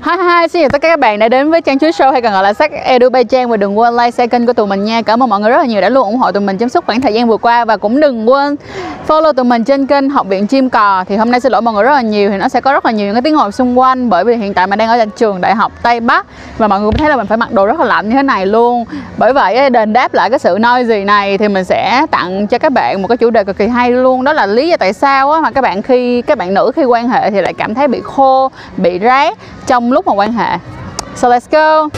Hi hi, xin chào tất cả các bạn đã đến với Trang Chuối Show hay còn gọi là sách Edu Bay Trang và đừng quên like, share kênh của tụi mình nha. Cảm ơn mọi người rất là nhiều đã luôn ủng hộ tụi mình trong suốt khoảng thời gian vừa qua và cũng đừng quên follow tụi mình trên kênh Học viện Chim Cò. Thì hôm nay xin lỗi mọi người rất là nhiều thì nó sẽ có rất là nhiều những cái tiếng ồn xung quanh bởi vì hiện tại mình đang ở trường Đại học Tây Bắc và mọi người cũng thấy là mình phải mặc đồ rất là lạnh như thế này luôn. Bởi vậy đền đáp lại cái sự noisy này thì mình sẽ tặng cho các bạn một cái chủ đề cực kỳ hay luôn đó là lý do tại sao mà các bạn khi các bạn nữ khi quan hệ thì lại cảm thấy bị khô, bị rát trong lúc mà quan hệ. So let's go.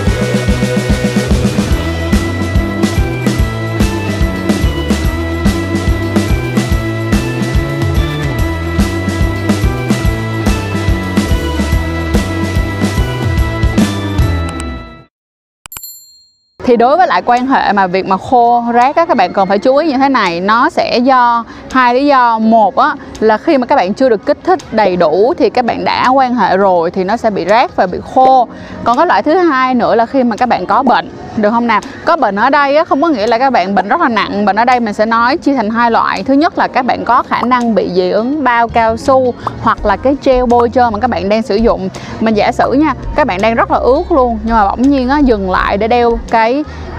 Thì đối với lại quan hệ mà việc mà khô rác á, các bạn cần phải chú ý như thế này. Nó sẽ do hai lý do. Một á, là khi mà các bạn chưa được kích thích đầy đủ thì các bạn đã quan hệ rồi thì nó sẽ bị rác và bị khô. Còn cái loại thứ hai nữa là khi mà các bạn có bệnh được không nào? Có bệnh ở đây á không có nghĩa là các bạn bệnh rất là nặng. Bệnh ở đây mình sẽ nói chia thành hai loại. Thứ nhất là các bạn có khả năng bị dị ứng bao cao su hoặc là cái gel bôi trơn mà các bạn đang sử dụng. Mình giả sử nha các bạn đang rất là ướt luôn nhưng mà bỗng nhiên á dừng lại để đeo cái uh,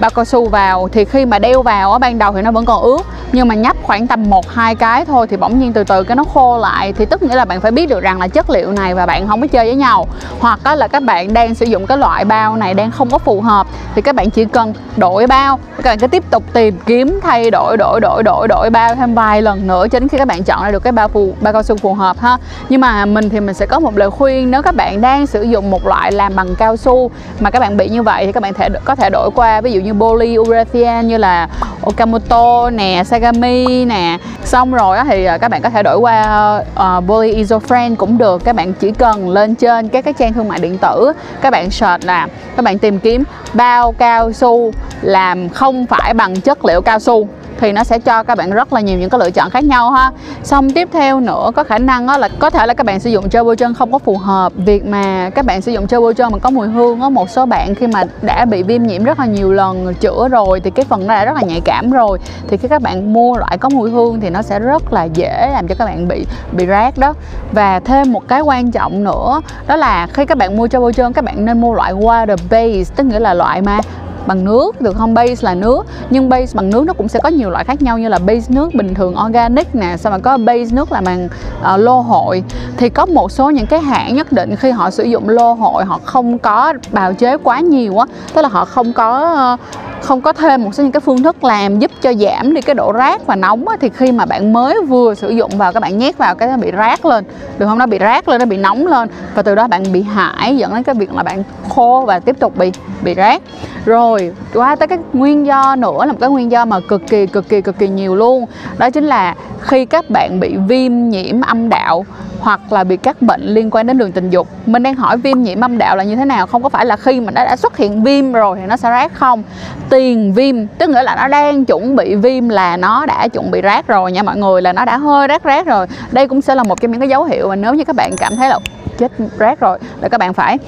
bao cao su vào. Thì khi mà đeo vào á ban đầu thì nó vẫn còn ướt nhưng mà nhấp khoảng tầm một hai cái thôi thì bỗng nhiên từ từ cái nó khô lại. Thì tức nghĩa là bạn phải biết được rằng là chất liệu này và bạn không có chơi với nhau. Hoặc là các bạn đang sử dụng cái loại bao này đang không có phù hợp thì các bạn chỉ cần đổi bao. Các bạn cứ tiếp tục tìm kiếm, thay đổi đổi đổi đổi đổi bao thêm vài lần nữa cho đến khi các bạn chọn ra được cái bao phù, bao cao su phù hợp ha. Nhưng mà mình thì mình sẽ có một lời khuyên, nếu các bạn đang sử dụng một loại làm bằng cao su mà các bạn bị như vậy thì các bạn thể, có thể đổi qua. Ví dụ như polyurethane như là Okamoto nè Sagami nè. Xong rồi thì à, các bạn có thể đổi qua ờ, uh, polyisofriend cũng được. Các bạn chỉ cần lên trên các cái trang thương mại điện tử các bạn search là các bạn tìm kiếm bao cao su làm không phải bằng chất liệu cao su thì nó sẽ cho các bạn rất là nhiều những cái lựa chọn khác nhau ha. Xong tiếp theo nữa có khả năng đó là có thể là các bạn sử dụng chơi bôi chân không có phù hợp. Việc mà các bạn sử dụng chơi bôi chân mà có mùi hương á một số bạn khi mà đã bị viêm nhiễm rất là nhiều lần chữa rồi thì cái phần đó đã rất là nhạy cảm rồi thì khi các bạn mua loại có mùi hương thì nó sẽ rất là dễ làm cho các bạn bị bị rát đó. Và thêm một cái quan trọng nữa đó là khi các bạn mua cho bôi trơn các bạn nên mua loại water base tức nghĩa là loại mà bằng nước được không? Base là nước nhưng base bằng nước nó cũng sẽ có nhiều loại khác nhau như là base nước bình thường organic nè xong mà có base nước là bằng uh, lô hội. Thì có một số những cái hãng nhất định khi họ sử dụng lô hội họ không có bào chế quá nhiều á tức là họ không có uh, không có thêm một số những cái phương thức làm giúp cho giảm đi cái độ rác và nóng á, thì khi mà bạn mới vừa sử dụng vào các bạn nhét vào cái nó bị rác lên. Được không? Nó bị rác lên nó bị nóng lên và từ đó bạn bị hại dẫn đến cái việc là bạn khô và tiếp tục bị bị rác. Rồi qua tới cái nguyên do nữa là một cái nguyên do mà cực kỳ cực kỳ cực kỳ nhiều luôn. Đó chính là khi các bạn bị viêm nhiễm âm đạo hoặc là bị các bệnh liên quan đến đường tình dục. Mình đang hỏi viêm nhiễm âm đạo là như thế nào? Không có phải là khi mà nó đã xuất hiện viêm rồi thì nó sẽ rát không? Tiền viêm, tức nghĩa là nó đang chuẩn bị viêm là nó đã chuẩn bị rát rồi nha mọi người, là nó đã hơi rát rát rồi. Đây cũng sẽ là một trong những cái dấu hiệu mà nếu như các bạn cảm thấy là chết rát rồi, là các bạn phải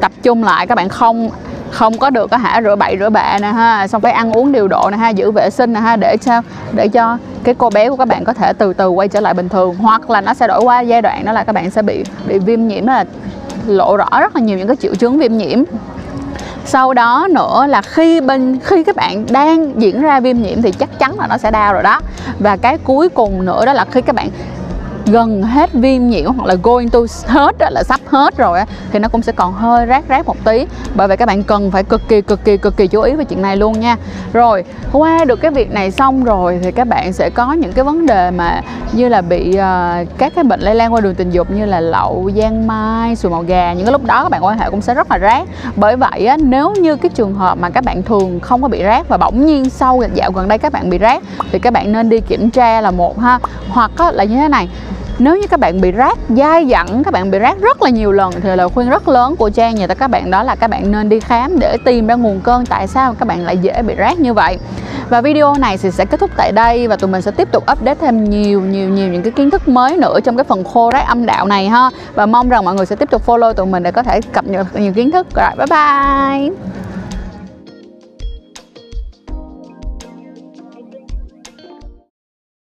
tập trung lại, các bạn không không có được, có hả? Rửa bậy, rửa bạ nè ha. Xong phải ăn uống điều độ nè ha, giữ vệ sinh nè ha, để sao để cho cái cô bé của các bạn có thể từ từ quay trở lại bình thường. Hoặc là nó sẽ đổi qua giai đoạn đó là các bạn sẽ bị bị viêm nhiễm là lộ rõ rất là nhiều những cái triệu chứng viêm nhiễm. Sau đó nữa là khi bên, khi các bạn đang diễn ra viêm nhiễm thì chắc chắn là nó sẽ đau rồi đó. Và cái cuối cùng nữa đó là khi các bạn gần hết viêm nhiễm hoặc là going to hết đó, là sắp hết rồi á, thì nó cũng sẽ còn hơi rác rác một tí. Bởi vậy các bạn cần phải cực kỳ cực kỳ cực kỳ chú ý về chuyện này luôn nha. Rồi qua được cái việc này xong rồi thì các bạn sẽ có những cái vấn đề mà như là bị uh, các cái bệnh lây lan qua đường tình dục như là lậu giang mai sùi màu gà những cái lúc đó các bạn quan hệ cũng sẽ rất là rác. bởi vậy á, nếu như cái trường hợp mà các bạn thường không có bị rác và bỗng nhiên sau dạo gần đây các bạn bị rác thì các bạn nên đi kiểm tra là một ha hoặc á, là như thế này nếu như các bạn bị rát dai dẳng, các bạn bị rát rất là nhiều lần thì lời khuyên rất lớn của trang dành cho các bạn đó là các bạn nên đi khám để tìm ra nguồn cơn tại sao các bạn lại dễ bị rát như vậy. Và video này thì sẽ kết thúc tại đây và tụi mình sẽ tiếp tục update thêm nhiều nhiều nhiều những cái kiến thức mới nữa trong cái phần khô rác âm đạo này ha. Và mong rằng mọi người sẽ tiếp tục follow tụi mình để có thể cập nhật nhiều kiến thức. Rồi, bye bye!